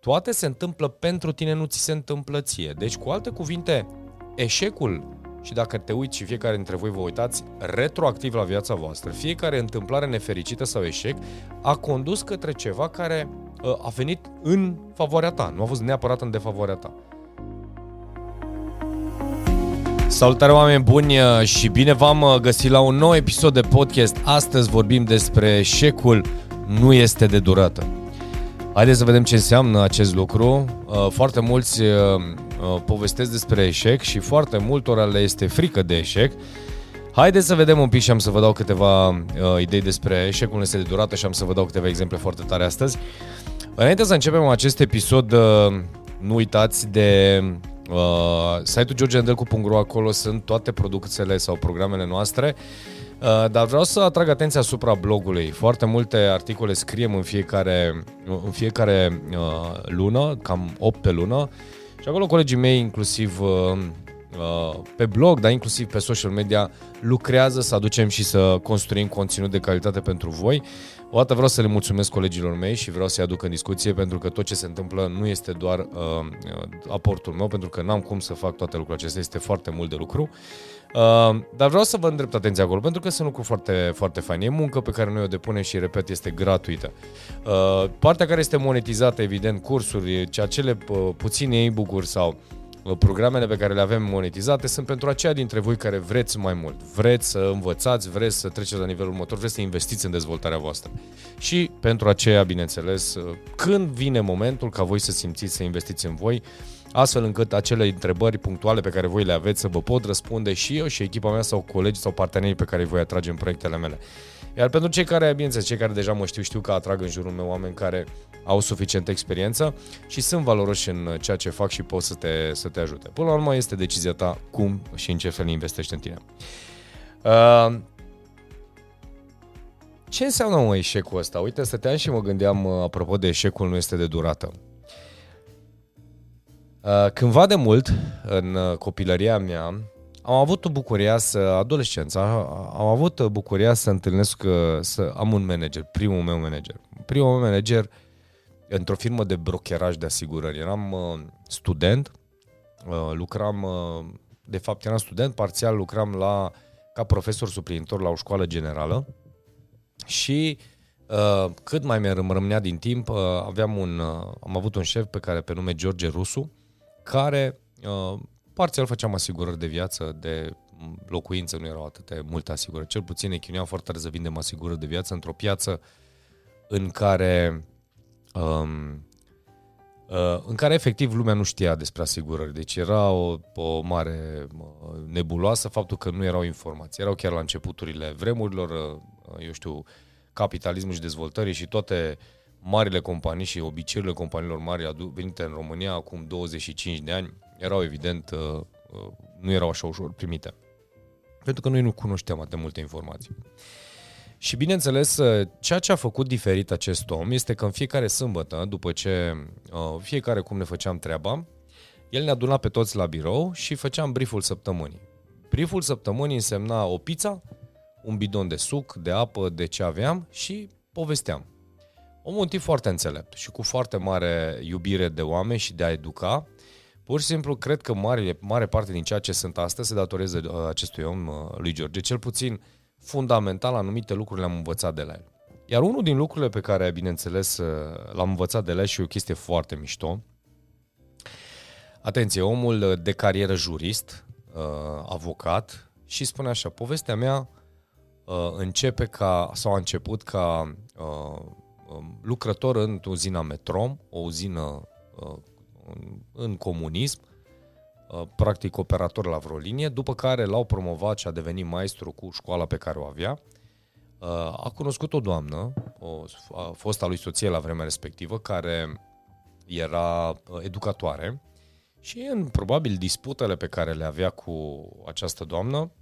toate se întâmplă pentru tine, nu ți se întâmplă ție. Deci, cu alte cuvinte, eșecul și dacă te uiți și fiecare dintre voi vă uitați retroactiv la viața voastră, fiecare întâmplare nefericită sau eșec a condus către ceva care uh, a venit în favoarea ta, nu a fost neapărat în defavoarea ta. Salutare oameni buni uh, și bine v-am uh, găsit la un nou episod de podcast. Astăzi vorbim despre eșecul nu este de durată. Haideți să vedem ce înseamnă acest lucru. Foarte mulți Uh, povestesc despre eșec și foarte multora le este frică de eșec. Haideți să vedem un pic și am să vă dau câteva uh, idei despre eșecul este de durată și am să vă dau câteva exemple foarte tare astăzi. Înainte să începem acest episod, uh, nu uitați de uh, site-ul georgeandelcu.ro, acolo sunt toate producțiile sau programele noastre. Uh, dar vreau să atrag atenția asupra blogului. Foarte multe articole scriem în fiecare, în fiecare uh, lună, cam 8 pe lună, și acolo colegii mei, inclusiv uh, uh, pe blog, dar inclusiv pe social media, lucrează să aducem și să construim conținut de calitate pentru voi. O dată vreau să le mulțumesc colegilor mei și vreau să-i aduc în discuție pentru că tot ce se întâmplă nu este doar uh, uh aportul meu, pentru că n-am cum să fac toate lucrurile acestea, este foarte mult de lucru. Uh, dar vreau să vă îndrept atenția acolo, pentru că sunt lucruri foarte, foarte faine. E muncă pe care noi o depunem și, repet, este gratuită. Uh, partea care este monetizată, evident, cursuri, acele uh, puține e-book-uri sau uh, programele pe care le avem monetizate sunt pentru aceia dintre voi care vreți mai mult. Vreți să învățați, vreți să treceți la nivelul următor, vreți să investiți în dezvoltarea voastră. Și pentru aceea, bineînțeles, uh, când vine momentul ca voi să simțiți să investiți în voi, astfel încât acele întrebări punctuale pe care voi le aveți să vă pot răspunde și eu și echipa mea sau colegi sau partenerii pe care voi atrage în proiectele mele. Iar pentru cei care, bineînțeles, cei care deja mă știu, știu că atrag în jurul meu oameni care au suficientă experiență și sunt valoroși în ceea ce fac și pot să te, să te ajute. Până la urmă este decizia ta cum și în ce fel investești în tine. Uh, ce înseamnă un eșecul ăsta? Uite, stăteam și mă gândeam, uh, apropo de eșecul nu este de durată. Uh, cândva de mult, în uh, copilăria mea, am avut bucuria să, adolescența, am avut bucuria să întâlnesc, uh, să am un manager, primul meu manager. Primul meu manager într-o firmă de brokeraj de asigurări. Eram student, lucram, de fapt eram student, parțial lucram la, ca profesor suplinitor la o școală generală și cât mai mi rămânea din timp, aveam un, am avut un șef pe care pe nume George Rusu, care uh, parțial făceam asigurări de viață, de locuință, nu erau atâtea multe asigurări. Cel puțin ne chinuiam foarte tare să vindem asigurări de viață într-o piață în care um, uh, în care efectiv lumea nu știa despre asigurări. Deci era o, o mare uh, nebuloasă faptul că nu erau informații. Erau chiar la începuturile vremurilor, uh, eu știu, capitalismul și dezvoltării și toate uh, marile companii și obiceiurile companiilor mari venite în România acum 25 de ani erau evident, uh, uh, nu erau așa ușor primite. Pentru că noi nu cunoșteam atât de multe informații. Și bineînțeles, uh, ceea ce a făcut diferit acest om este că în fiecare sâmbătă, după ce fiecare cum ne făceam treaba, el ne aduna pe toți la birou și făceam brieful săptămânii. Brieful săptămânii însemna o pizza, un bidon de suc, de apă, de ce aveam și povesteam. Omul un tip foarte înțelept și cu foarte mare iubire de oameni și de a educa. Pur și simplu, cred că mare, mare parte din ceea ce sunt astăzi se datorează uh, acestui om, uh, lui George. Cel puțin, fundamental, anumite lucruri le-am învățat de la el. Iar unul din lucrurile pe care, bineînțeles, uh, l-am învățat de la el și o chestie foarte mișto, atenție, omul de carieră jurist, avocat, și spune așa, povestea mea începe ca, sau a început ca Um, lucrător în uzina Metrom, o uzină uh, în comunism, uh, practic operator la vreo linie, după care l-au promovat și a devenit maestru cu școala pe care o avea. Uh, a cunoscut o doamnă, o, a fost a lui soție la vremea respectivă, care era educatoare și în probabil disputele pe care le avea cu această doamnă,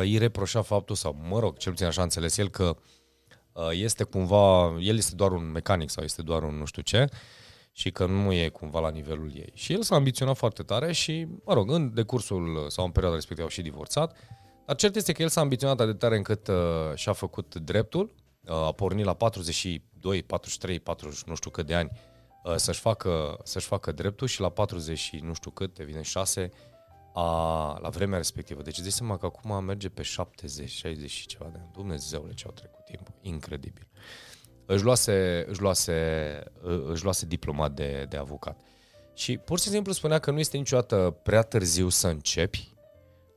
îi reproșa faptul, sau mă rog, cel puțin așa a înțeles el, că uh, Uh, este cumva, el este doar un mecanic sau este doar un nu știu ce și că nu e cumva la nivelul ei. Și el s-a ambiționat foarte tare și, mă rog, în decursul sau în perioada respectivă au și divorțat, dar cert este că el s-a ambiționat atât de tare încât uh, și-a făcut dreptul, uh, a pornit la 42, 43, 40, nu știu cât de ani uh, să-și facă, să-și facă dreptul și la 40 și nu știu cât, devine 6, a, la vremea respectivă. Deci de seama că acum merge pe 70, 60 și ceva de ani. Dumnezeule ce au trecut timpul. Incredibil. Își luase, își luase, își luase diploma de, de avocat. Și pur și simplu spunea că nu este niciodată prea târziu să începi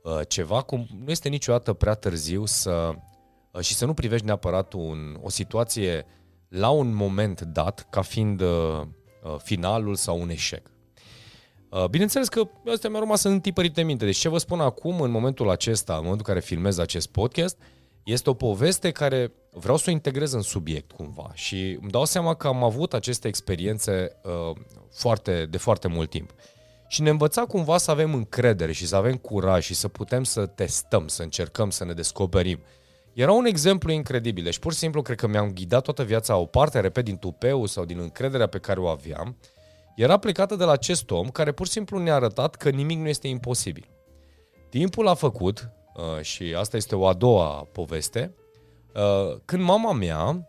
uh, ceva, cum nu este niciodată prea târziu să uh, și să nu privești neapărat un, o situație la un moment dat ca fiind uh, finalul sau un eșec. Bineînțeles că astea mi-au rămas în tipărite minte. Deci ce vă spun acum, în momentul acesta, în momentul în care filmez acest podcast, este o poveste care vreau să o integrez în subiect cumva și îmi dau seama că am avut aceste experiențe uh, foarte, de foarte mult timp. Și ne învăța cumva să avem încredere și să avem curaj și să putem să testăm, să încercăm să ne descoperim. Era un exemplu incredibil. Deci pur și simplu cred că mi-am ghidat toată viața o parte, repet, din tupeu sau din încrederea pe care o aveam. Era plecată de la acest om care pur și simplu ne-a arătat că nimic nu este imposibil. Timpul a făcut, uh, și asta este o a doua poveste, uh, când mama mea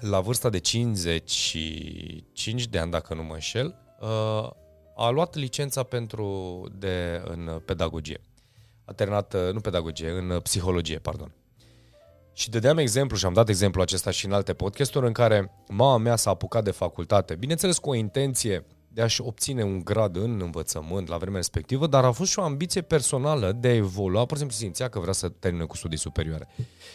la vârsta de 55 de ani, dacă nu mă înșel, uh, a luat licența pentru de, în pedagogie. A terminat, uh, nu pedagogie, în psihologie, pardon. Și dădeam exemplu și am dat exemplu acesta și în alte podcasturi în care mama mea s-a apucat de facultate, bineînțeles cu o intenție de a-și obține un grad în învățământ la vremea respectivă, dar a fost și o ambiție personală de a evolua, pur și simplu simțea că vrea să termine cu studii superioare.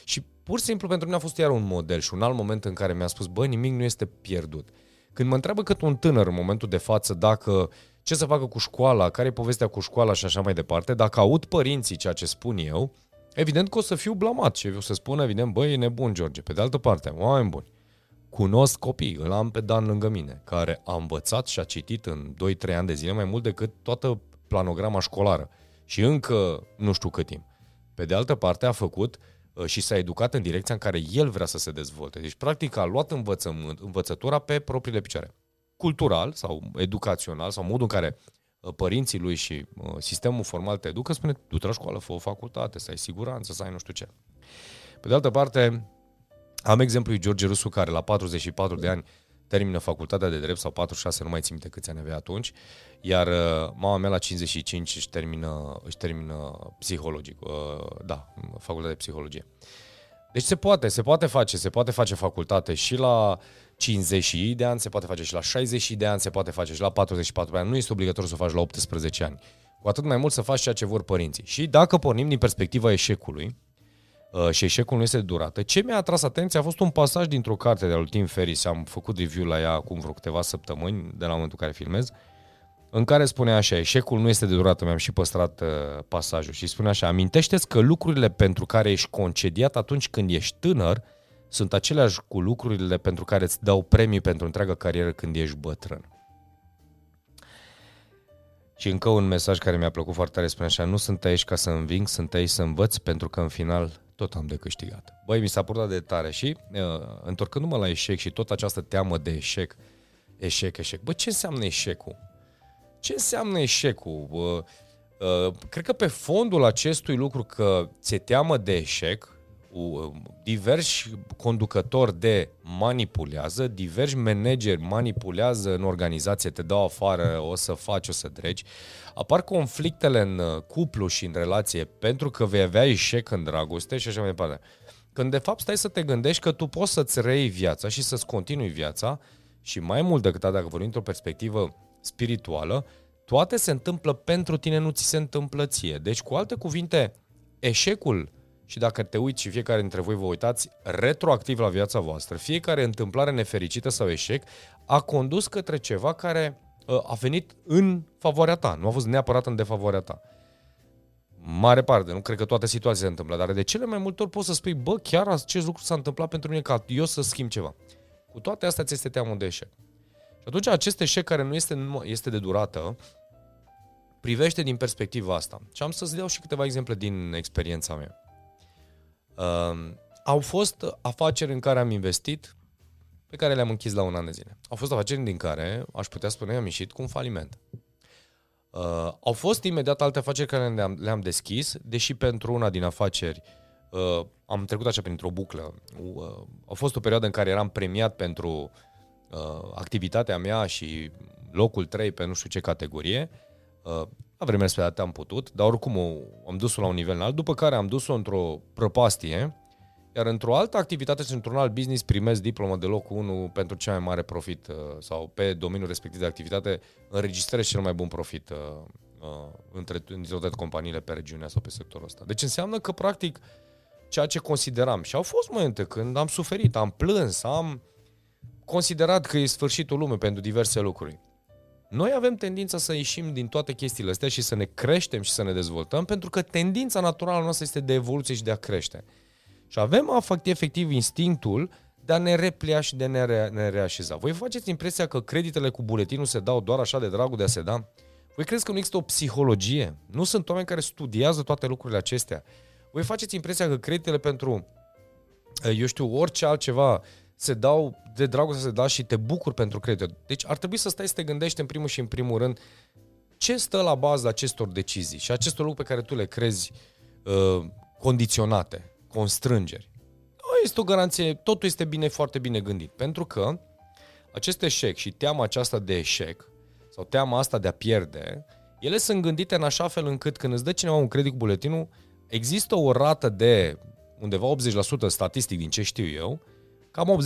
Și pur și simplu pentru mine a fost iar un model și un alt moment în care mi-a spus, bă, nimic nu este pierdut. Când mă întreabă cât un tânăr în momentul de față dacă ce să facă cu școala, care e povestea cu școala și așa mai departe, dacă aud părinții ceea ce spun eu, evident că o să fiu blamat și o să spun, evident, băi, e nebun, George. Pe de altă parte, oameni buni, cunosc copii, îl am pe Dan lângă mine, care a învățat și a citit în 2-3 ani de zile mai mult decât toată planograma școlară și încă nu știu cât timp. Pe de altă parte a făcut uh, și s-a educat în direcția în care el vrea să se dezvolte. Deci, practic, a luat învățământ, învățătura pe propriile picioare. Cultural sau educațional sau modul în care uh, părinții lui și uh, sistemul formal te educă, spune, du-te la școală, fă o facultate, să ai siguranță, să ai nu știu ce. Pe de altă parte, am exemplul George Rusu, care la 44 de ani termină facultatea de drept sau 46, nu mai țin minte câți ani avea atunci, iar uh, mama mea la 55 își termină, își termină psihologic, uh, da, facultatea de psihologie. Deci se poate, se poate face, se poate face facultate și la 50 de ani, se poate face și la 60 de ani, se poate face și la 44 de ani, nu este obligatoriu să o faci la 18 ani. Cu atât mai mult să faci ceea ce vor părinții. Și dacă pornim din perspectiva eșecului, Uh, și eșecul nu este de durată. Ce mi-a atras atenția a fost un pasaj dintr-o carte de al Tim Ferris, am făcut review la ea acum vreo câteva săptămâni, de la momentul în care filmez, în care spune așa, eșecul nu este de durată, mi-am și păstrat uh, pasajul și spune așa, amintește-ți că lucrurile pentru care ești concediat atunci când ești tânăr sunt aceleași cu lucrurile pentru care îți dau premii pentru întreaga carieră când ești bătrân. Și încă un mesaj care mi-a plăcut foarte tare spune așa, nu sunt aici ca să înving, sunt aici să învăț pentru că în final tot am de câștigat. Băi, mi s-a purtat de tare și uh, întorcându-mă la eșec și tot această teamă de eșec, eșec, eșec. Bă, ce înseamnă eșecul? Ce înseamnă eșecul? Uh, uh, cred că pe fondul acestui lucru că ți-e teamă de eșec, diversi conducători de manipulează, diversi manageri manipulează în organizație, te dau afară, o să faci, o să dregi. Apar conflictele în uh, cuplu și în relație pentru că vei avea eșec în dragoste și așa mai departe. Când de fapt stai să te gândești că tu poți să-ți reiei viața și să-ți continui viața și mai mult decât atât, dacă vorbim într-o perspectivă spirituală, toate se întâmplă pentru tine, nu ți se întâmplă ție. Deci, cu alte cuvinte, eșecul și dacă te uiți și fiecare dintre voi vă uitați retroactiv la viața voastră, fiecare întâmplare nefericită sau eșec a condus către ceva care uh, a venit în favoarea ta, nu a fost neapărat în defavoarea ta. Mare parte, nu cred că toate situațiile se întâmplă, dar de cele mai multe ori poți să spui, bă, chiar acest lucru s-a întâmplat pentru mine ca eu să schimb ceva. Cu toate astea ți este teamă de eșec. Și atunci acest eșec care nu este, este de durată, privește din perspectiva asta. Și am să-ți dau și câteva exemple din experiența mea. Uh, au fost afaceri în care am investit, pe care le-am închis la un an de zile. Au fost afaceri din care, aș putea spune, am ieșit cu un faliment. Uh, au fost imediat alte afaceri care le-am, le-am deschis, deși pentru una din afaceri uh, am trecut așa printr-o buclă. Uh, a fost o perioadă în care eram premiat pentru uh, activitatea mea și locul 3 pe nu știu ce categorie. Uh, la vremea respectivă am putut, dar oricum o, am dus-o la un nivel înalt, după care am dus-o într-o prăpastie, iar într-o altă activitate și într-un alt business primesc diplomă de locul 1 pentru cea mai mare profit uh, sau pe domeniul respectiv de activitate înregistrez cel mai bun profit uh, uh, între, între toate companiile pe regiunea sau pe sectorul ăsta. Deci înseamnă că practic ceea ce consideram și au fost momente când am suferit, am plâns, am considerat că e sfârșitul lumii pentru diverse lucruri. Noi avem tendința să ieșim din toate chestiile astea și să ne creștem și să ne dezvoltăm, pentru că tendința naturală noastră este de evoluție și de a crește. Și avem efectiv instinctul de a ne replia și de a ne, re- ne reașeza. Voi faceți impresia că creditele cu buletinul se dau doar așa de dragul de a se da? Voi credeți că nu există o psihologie? Nu sunt oameni care studiază toate lucrurile acestea. Voi faceți impresia că creditele pentru, eu știu, orice altceva se dau de dragul să se da și te bucur pentru credit. Deci ar trebui să stai să te gândești în primul și în primul rând ce stă la bază acestor decizii și acestor lucruri pe care tu le crezi uh, condiționate, constrângeri. Nu este o garanție, totul este bine, foarte bine gândit. Pentru că acest eșec și teama aceasta de eșec sau teama asta de a pierde, ele sunt gândite în așa fel încât când îți dă cineva un credit cu buletinul, există o rată de undeva 80% statistic din ce știu eu, cam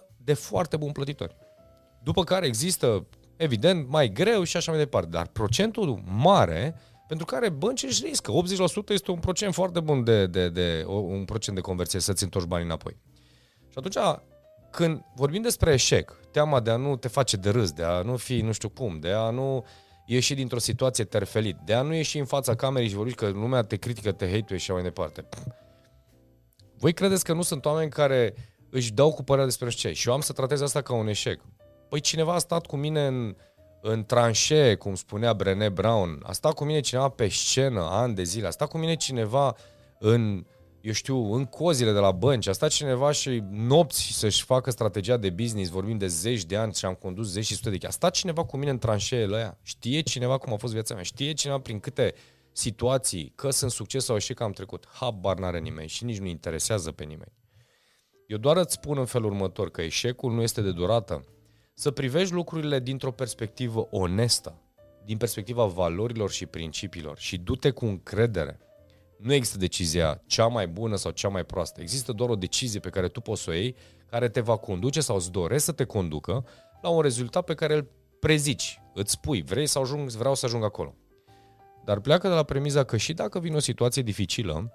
80% de foarte buni plătitori. După care există, evident, mai greu și așa mai departe, dar procentul mare pentru care bănci își riscă. 80% este un procent foarte bun de, de, de un procent de conversie să-ți întorci banii înapoi. Și atunci, când vorbim despre eșec, teama de a nu te face de râs, de a nu fi nu știu cum, de a nu ieși dintr-o situație terfelit, de a nu ieși în fața camerei și vorbi că lumea te critică, te hate și așa mai departe. Voi credeți că nu sunt oameni care își dau cu părerea despre ce. Și eu am să tratez asta ca un eșec. Păi cineva a stat cu mine în, în tranșee, cum spunea Brené Brown, a stat cu mine cineva pe scenă ani de zile, a stat cu mine cineva în, eu știu, în cozile de la bănci, a stat cineva și nopți să-și facă strategia de business, vorbim de zeci de ani și am condus zeci și sute de A stat cineva cu mine în tranșeele aia, știe cineva cum a fost viața mea, știe cineva prin câte situații, că sunt succes sau eșec am trecut. Habar n-are nimeni și nici nu interesează pe nimeni. Eu doar îți spun în felul următor că eșecul nu este de durată. Să privești lucrurile dintr-o perspectivă onestă, din perspectiva valorilor și principiilor și du-te cu încredere. Nu există decizia cea mai bună sau cea mai proastă. Există doar o decizie pe care tu poți să o iei, care te va conduce sau îți dorești să te conducă la un rezultat pe care îl prezici. Îți spui, vrei să ajung, vreau să ajung acolo. Dar pleacă de la premiza că și dacă vine o situație dificilă,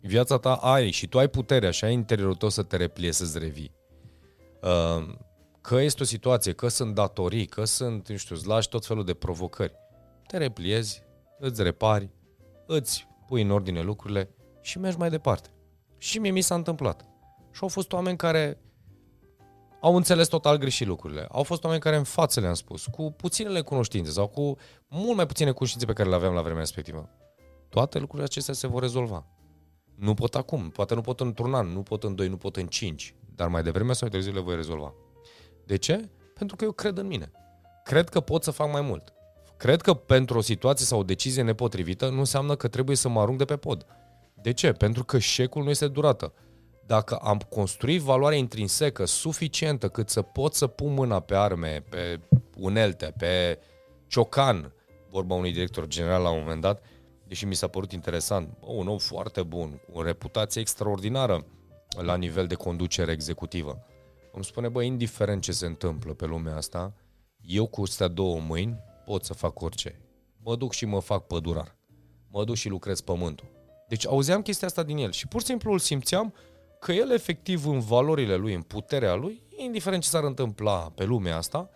viața ta ai și tu ai puterea și ai interiorul tău să te replie, să-ți revii. Uh, că este o situație, că sunt datorii, că sunt, nu știu, îți lași tot felul de provocări. Te repliezi, îți repari, îți pui în ordine lucrurile și mergi mai departe. Și mie mi s-a întâmplat. Și au fost oameni care au înțeles total greșit lucrurile. Au fost oameni care în față le-am spus, cu puținele cunoștințe sau cu mult mai puține cunoștințe pe care le aveam la vremea respectivă. Toate lucrurile acestea se vor rezolva. Nu pot acum, poate nu pot într-un an, nu pot în doi, nu pot în cinci, dar mai devreme sau mai târziu le voi rezolva. De ce? Pentru că eu cred în mine. Cred că pot să fac mai mult. Cred că pentru o situație sau o decizie nepotrivită nu înseamnă că trebuie să mă arunc de pe pod. De ce? Pentru că șecul nu este durată. Dacă am construit valoare intrinsecă suficientă cât să pot să pun mâna pe arme, pe unelte, pe ciocan, vorba unui director general la un moment dat, deși mi s-a părut interesant, un om foarte bun, cu o reputație extraordinară la nivel de conducere executivă. Îmi spune, bă, indiferent ce se întâmplă pe lumea asta, eu cu astea două mâini pot să fac orice. Mă duc și mă fac pădurar. Mă duc și lucrez pământul. Deci auzeam chestia asta din el și pur și simplu îl simțeam că el efectiv în valorile lui, în puterea lui, indiferent ce s-ar întâmpla pe lumea asta,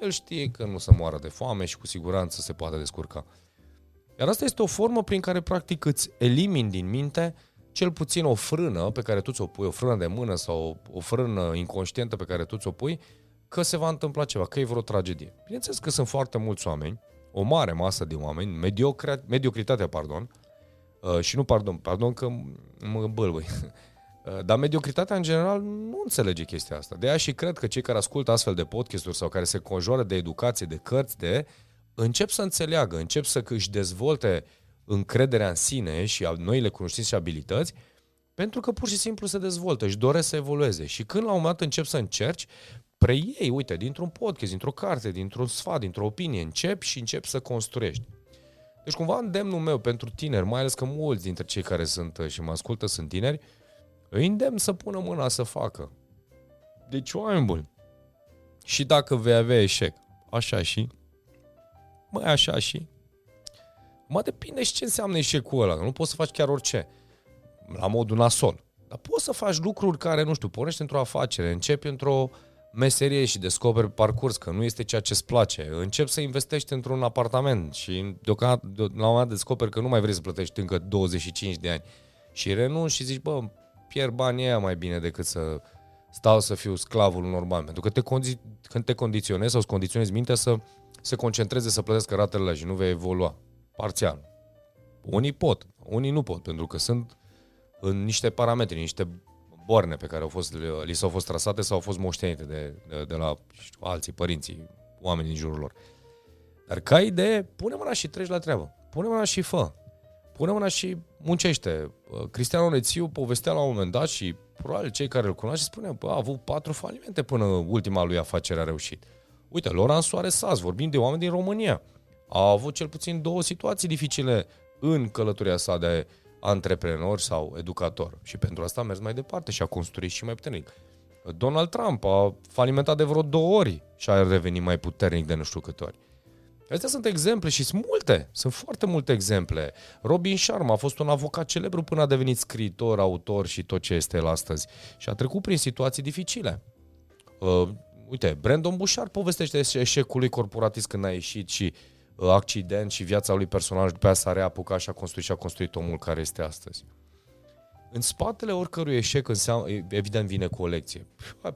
el știe că nu se moară de foame și cu siguranță se poate descurca. Iar asta este o formă prin care practic îți elimini din minte cel puțin o frână pe care tu ți-o pui, o frână de mână sau o frână inconștientă pe care tu ți-o pui, că se va întâmpla ceva, că e vreo tragedie. Bineînțeles că sunt foarte mulți oameni, o mare masă de oameni, mediocre, mediocritatea, pardon, uh, și nu pardon, pardon că mă bălbăi, uh, dar mediocritatea în general nu înțelege chestia asta. De aia și cred că cei care ascultă astfel de podcasturi sau care se conjoară de educație, de cărți, de încep să înțeleagă, încep să își dezvolte încrederea în sine și noile cunoștințe și abilități, pentru că pur și simplu se dezvoltă, își doresc să evolueze. Și când la un moment dat încep să încerci, preiei, uite, dintr-un podcast, dintr-o carte, dintr-un sfat, dintr-o opinie, începi și începi să construiești. Deci cumva îndemnul meu pentru tineri, mai ales că mulți dintre cei care sunt uh, și mă ascultă sunt tineri, îi îndemn să pună mâna să facă. Deci, oameni buni, și dacă vei avea eșec, așa și, mai așa și, mă depinde și ce înseamnă eșecul ăla, nu poți să faci chiar orice, la modul nasol. Dar poți să faci lucruri care, nu știu, pornești într-o afacere, începi într-o meserie și descoperi parcurs că nu este ceea ce îți place, începi să investești într-un apartament și deocamdată, de, la un moment dat descoperi că nu mai vrei să plătești încă 25 de ani și renunți și zici, bă, pierd banii aia mai bine decât să stau să fiu sclavul unor bani. Pentru că te, condi- când te condiționezi sau îți condiționezi mintea să se concentreze să plătească ratele și nu vei evolua. Parțial. Unii pot, unii nu pot, pentru că sunt în niște parametri, niște borne pe care au fost, li s-au fost trasate sau au fost moștenite de, de, de la știu, alții, părinții, oameni din jurul lor. Dar ca idee, pune mâna și treci la treabă. Pune mâna și fă. Pune mâna și muncește. Cristian Onețiu povestea la un moment dat și probabil cei care îl cunoaște spune că a avut patru falimente până ultima lui afacere a reușit. Uite, Loran Soares Saz, vorbim de oameni din România. A avut cel puțin două situații dificile în călătoria sa de antreprenor sau educator. Și pentru asta a mers mai departe și a construit și mai puternic. Donald Trump a falimentat de vreo două ori și a revenit mai puternic de nu știu câte ori. Astea sunt exemple și sunt multe, sunt foarte multe exemple. Robin Sharma a fost un avocat celebru până a devenit scriitor, autor și tot ce este el astăzi. Și a trecut prin situații dificile. Uh, uite, Brandon Bouchard povestește eșecul lui corporatist când a ieșit și uh, accident și viața lui personală și după aia s-a reapucat și a construit și a construit omul care este astăzi. În spatele oricărui eșec, înseamnă, evident, vine cu o lecție.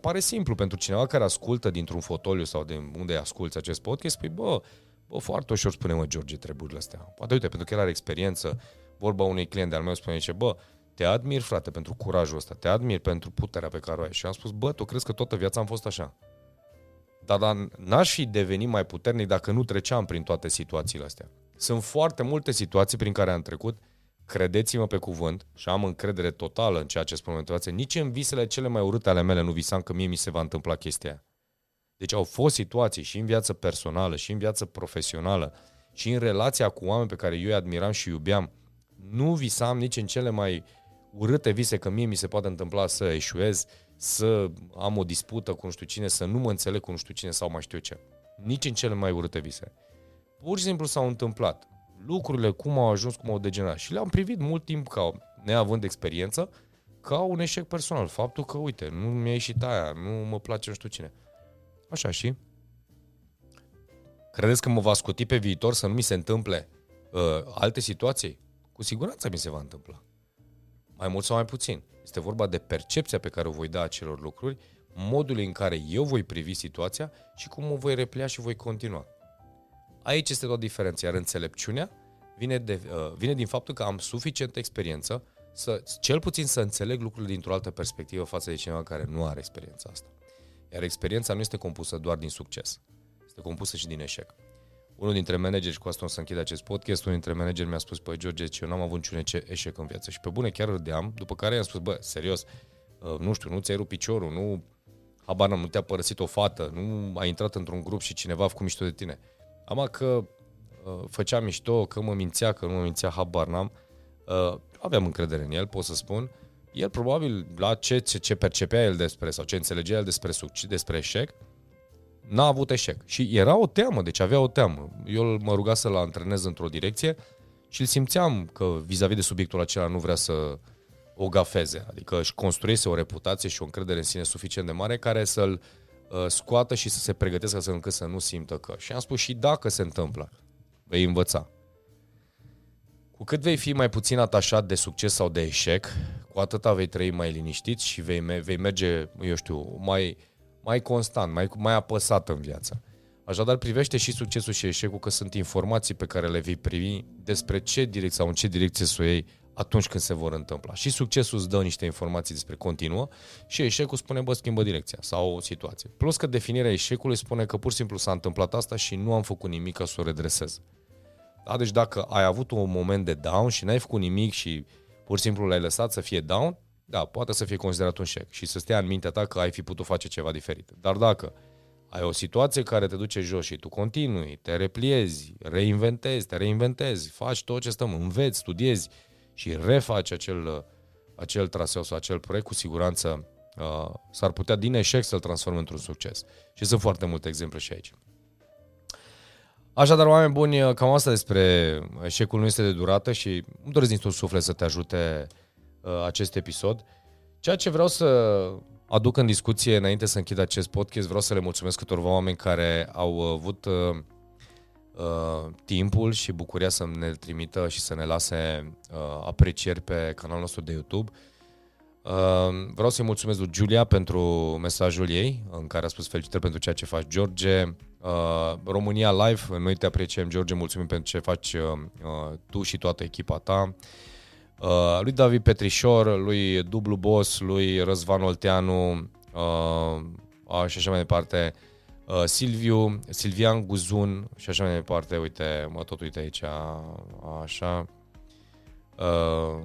Pare simplu pentru cineva care ascultă dintr-un fotoliu sau de unde asculți acest podcast, spui, bă, Bă, foarte ușor spune, mă, George, treburile astea. Poate, uite, pentru că el are experiență, vorba unui client de-al meu spune, ce, bă, te admir, frate, pentru curajul ăsta, te admir pentru puterea pe care o ai. Și am spus, bă, tu crezi că toată viața am fost așa? Dar, dar n-aș fi devenit mai puternic dacă nu treceam prin toate situațiile astea. Sunt foarte multe situații prin care am trecut, credeți-mă pe cuvânt și am încredere totală în ceea ce spun motivație, nici în visele cele mai urâte ale mele nu visam că mie mi se va întâmpla chestia aia. Deci au fost situații și în viață personală, și în viață profesională, și în relația cu oameni pe care eu îi admiram și iubeam. Nu visam nici în cele mai urâte vise că mie mi se poate întâmpla să eșuez, să am o dispută cu nu știu cine, să nu mă înțeleg cu nu știu cine sau mai știu ce. Nici în cele mai urâte vise. Pur și simplu s-au întâmplat. Lucrurile cum au ajuns, cum au degenerat. Și le-am privit mult timp ca, neavând experiență, ca un eșec personal. Faptul că, uite, nu mi-a ieșit aia, nu mă place nu știu cine. Așa și? Credeți că mă va scuti pe viitor să nu mi se întâmple uh, alte situații? Cu siguranță mi se va întâmpla. Mai mult sau mai puțin. Este vorba de percepția pe care o voi da acelor lucruri, modul în care eu voi privi situația și cum o voi replia și voi continua. Aici este o diferență, iar înțelepciunea vine, de, uh, vine din faptul că am suficientă experiență să, cel puțin să înțeleg lucrurile dintr-o altă perspectivă față de cineva care nu are experiența asta. Iar experiența nu este compusă doar din succes, este compusă și din eșec. Unul dintre manageri, și cu asta o să închid acest podcast, unul dintre manageri mi-a spus, păi George, eu n-am avut niciun eșec în viață. Și pe bune chiar râdeam, după care i-am spus, bă, serios, uh, nu știu, nu ți-ai rupt piciorul, nu, habar n-am, nu te-a părăsit o fată, nu ai intrat într-un grup și cineva a făcut mișto de tine. Ama că uh, făcea mișto, că mă mințea, că nu mă mințea, habar n-am. Uh, aveam încredere în el, pot să spun el probabil la ce, ce, ce percepea el despre sau ce înțelegea el despre succes, despre eșec, n-a avut eșec. Și era o teamă, deci avea o teamă. Eu mă ruga să-l antrenez într-o direcție și îl simțeam că vis-a-vis de subiectul acela nu vrea să o gafeze, adică își construise o reputație și o încredere în sine suficient de mare care să-l uh, scoată și să se pregătească să încât să nu simtă că. Și am spus și dacă se întâmplă, vei învăța. Cu cât vei fi mai puțin atașat de succes sau de eșec, cu atâta vei trăi mai liniștit și vei, vei merge, eu știu, mai, mai constant, mai, mai apăsat în viață. Așadar, privește și succesul și eșecul că sunt informații pe care le vei primi despre ce direcție sau în ce direcție să o iei atunci când se vor întâmpla. Și succesul îți dă niște informații despre continuă și eșecul spune, bă, schimbă direcția sau o situație. Plus că definirea eșecului spune că pur și simplu s-a întâmplat asta și nu am făcut nimic ca să o redresez. Da? Deci dacă ai avut un moment de down și n-ai făcut nimic și pur și simplu l-ai lăsat să fie down, da, poate să fie considerat un șec și să stea în mintea ta că ai fi putut face ceva diferit. Dar dacă ai o situație care te duce jos și tu continui, te repliezi, reinventezi, te reinventezi, faci tot ce stăm, înveți, studiezi și refaci acel, acel traseu sau acel proiect, cu siguranță uh, s-ar putea din eșec să-l transforme într-un succes. Și sunt foarte multe exemple și aici. Așadar, oameni buni, cam asta despre eșecul nu este de durată și îmi doresc din tot suflet să te ajute uh, acest episod. Ceea ce vreau să aduc în discuție înainte să închid acest podcast, vreau să le mulțumesc câtorva oameni care au avut uh, uh, timpul și bucuria să ne trimită și să ne lase uh, aprecieri pe canalul nostru de YouTube. Uh, vreau să-i mulțumesc lui Julia pentru mesajul ei, în care a spus felicitări pentru ceea ce faci, George. Uh, România Live, noi te apreciem, George, mulțumim pentru ce faci uh, uh tu și toată echipa ta. Uh, lui David Petrișor, lui Dublu Boss, lui Răzvan Olteanu uh, și așa mai departe. Uh, Silviu, Silvian Guzun și așa mai departe. Uite, mă tot uite aici, așa. Uh,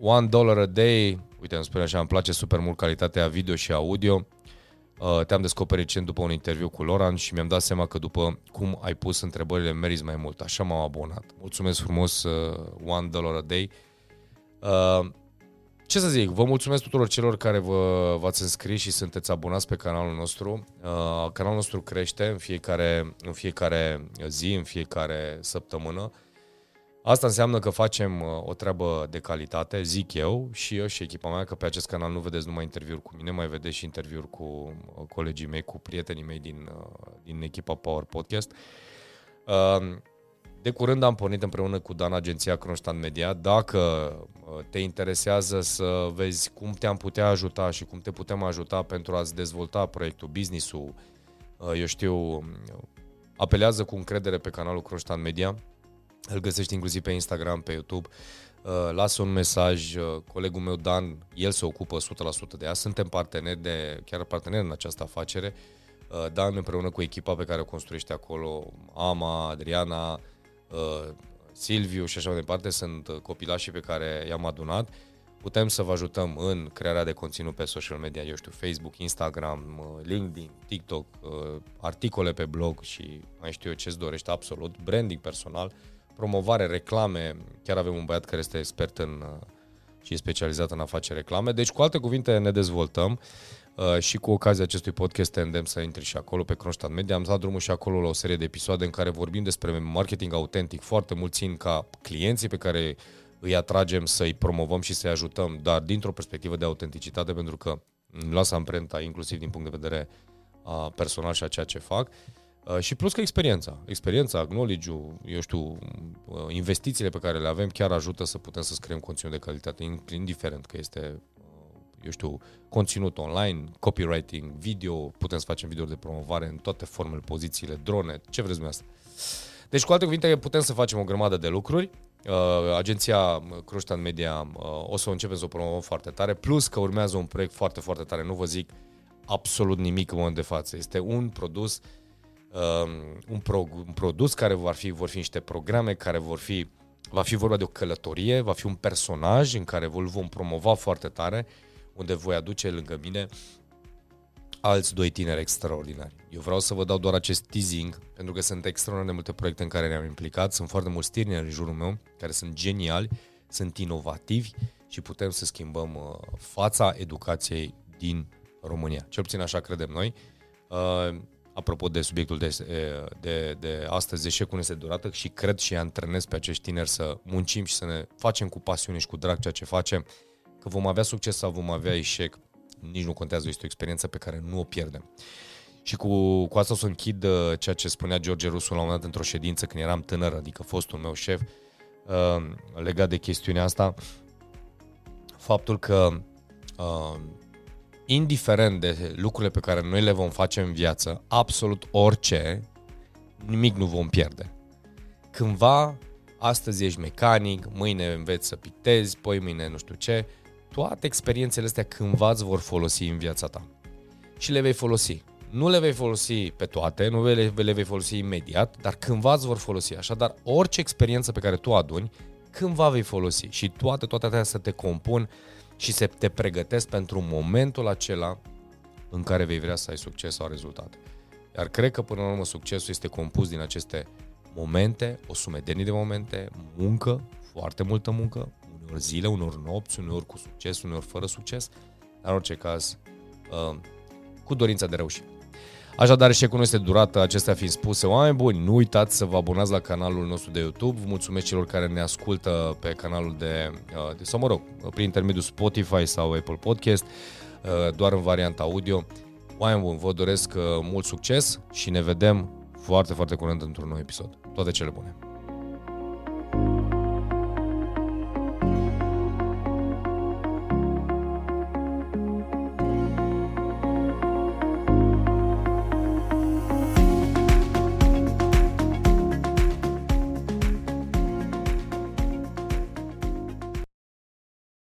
one dollar a day, uite, îmi spune așa, îmi place super mult calitatea video și audio. Uh, te-am descoperit recent după un interviu cu Loran și mi-am dat seama că după cum ai pus întrebările meriți mai mult. Așa m-am abonat. Mulțumesc frumos, uh, one dollar a day. Uh, ce să zic, vă mulțumesc tuturor celor care vă, v-ați înscris și sunteți abonați pe canalul nostru. Uh, canalul nostru crește în fiecare, în fiecare zi, în fiecare săptămână. Asta înseamnă că facem uh, o treabă de calitate, zic eu, și eu și echipa mea, că pe acest canal nu vedeți numai interviuri cu mine, mai vedeți și interviuri cu uh, colegii mei, cu prietenii mei din, uh, din echipa Power Podcast. De curând am pornit împreună cu Dan agenția Kronstadt Media. Dacă te interesează să vezi cum te-am putea ajuta și cum te putem ajuta pentru a-ți dezvolta proiectul, business-ul, eu știu, apelează cu încredere pe canalul Kronstadt Media îl găsești inclusiv pe Instagram, pe YouTube. Uh, lasă un mesaj, uh, colegul meu Dan, el se ocupă 100% de ea. Suntem parteneri de, chiar parteneri în această afacere. Uh, Dan împreună cu echipa pe care o construiește acolo, Ama, Adriana, Silviu și așa mai departe, sunt copilașii pe care i-am adunat. Putem să vă ajutăm în crearea de conținut pe social media, eu știu, Facebook, Instagram, LinkedIn, TikTok, articole pe blog și mai știu eu ce-ți dorești absolut, branding personal, promovare, reclame, chiar avem un băiat care este expert în uh, și e specializat în a face reclame. Deci, cu alte cuvinte, ne dezvoltăm uh, și cu ocazia acestui podcast te îndemn să intri și acolo pe Kronstadt Media. Am dat drumul și acolo la o serie de episoade în care vorbim despre marketing autentic. Foarte mult țin ca clienții pe care îi atragem să-i promovăm și să-i ajutăm, dar dintr-o perspectivă de autenticitate, pentru că lasă amprenta inclusiv din punct de vedere uh, personal și a ceea ce fac. Uh, și plus că experiența, experiența, knowledge-ul, eu știu, uh, investițiile pe care le avem chiar ajută să putem să scriem conținut de calitate, indiferent că este, uh, eu știu, conținut online, copywriting, video, putem să facem video de promovare în toate formele, pozițiile, drone, ce vreți dumneavoastră. Deci, cu alte cuvinte, putem să facem o grămadă de lucruri. Uh, agenția Kronstadt Media uh, o să începem să o promovăm foarte tare, plus că urmează un proiect foarte, foarte tare. Nu vă zic absolut nimic în moment de față. Este un produs uh, Um, un, pro, un produs care vor fi, vor fi niște programe care vor fi, va fi vorba de o călătorie, va fi un personaj în care îl vom promova foarte tare, unde voi aduce lângă mine alți doi tineri extraordinari. Eu vreau să vă dau doar acest teasing, pentru că sunt extraordinar de multe proiecte în care ne-am implicat, sunt foarte mulți tineri în jurul meu, care sunt geniali, sunt inovativi și putem să schimbăm uh, fața educației din România. Cel puțin așa credem noi. Uh, apropo de subiectul de, de, de astăzi, eșecul este durată și cred și antrenez pe acești tineri să muncim și să ne facem cu pasiune și cu drag ceea ce facem, că vom avea succes sau vom avea eșec, nici nu contează, este o experiență pe care nu o pierdem. Și cu, cu asta o să închid uh, ceea ce spunea George Rusu la un moment dat într-o ședință când eram tânăr, adică fostul meu șef, uh, legat de chestiunea asta, faptul că uh, indiferent de lucrurile pe care noi le vom face în viață, absolut orice, nimic nu vom pierde. Cândva, astăzi ești mecanic, mâine înveți să pictezi, poi mâine nu știu ce, toate experiențele astea cândva îți vor folosi în viața ta. Și le vei folosi. Nu le vei folosi pe toate, nu le, le vei folosi imediat, dar cândva îți vor folosi. Așadar, orice experiență pe care tu o aduni, cândva vei folosi. Și toate, toate astea să te compun și să te pregătesc pentru momentul acela în care vei vrea să ai succes sau rezultate. Iar cred că până la urmă succesul este compus din aceste momente, o sumedenie de momente, muncă, foarte multă muncă, uneori zile, uneori nopți, uneori cu succes, uneori fără succes, dar în orice caz uh, cu dorința de reușit. Așadar, eșecul nu este durată, acestea fiind spuse. Oameni buni, nu uitați să vă abonați la canalul nostru de YouTube. Vă mulțumesc celor care ne ascultă pe canalul de, uh, de sau mă rog, prin intermediul Spotify sau Apple Podcast, uh, doar în varianta audio. Oameni buni, vă doresc uh, mult succes și ne vedem foarte, foarte curând într-un nou episod. Toate cele bune!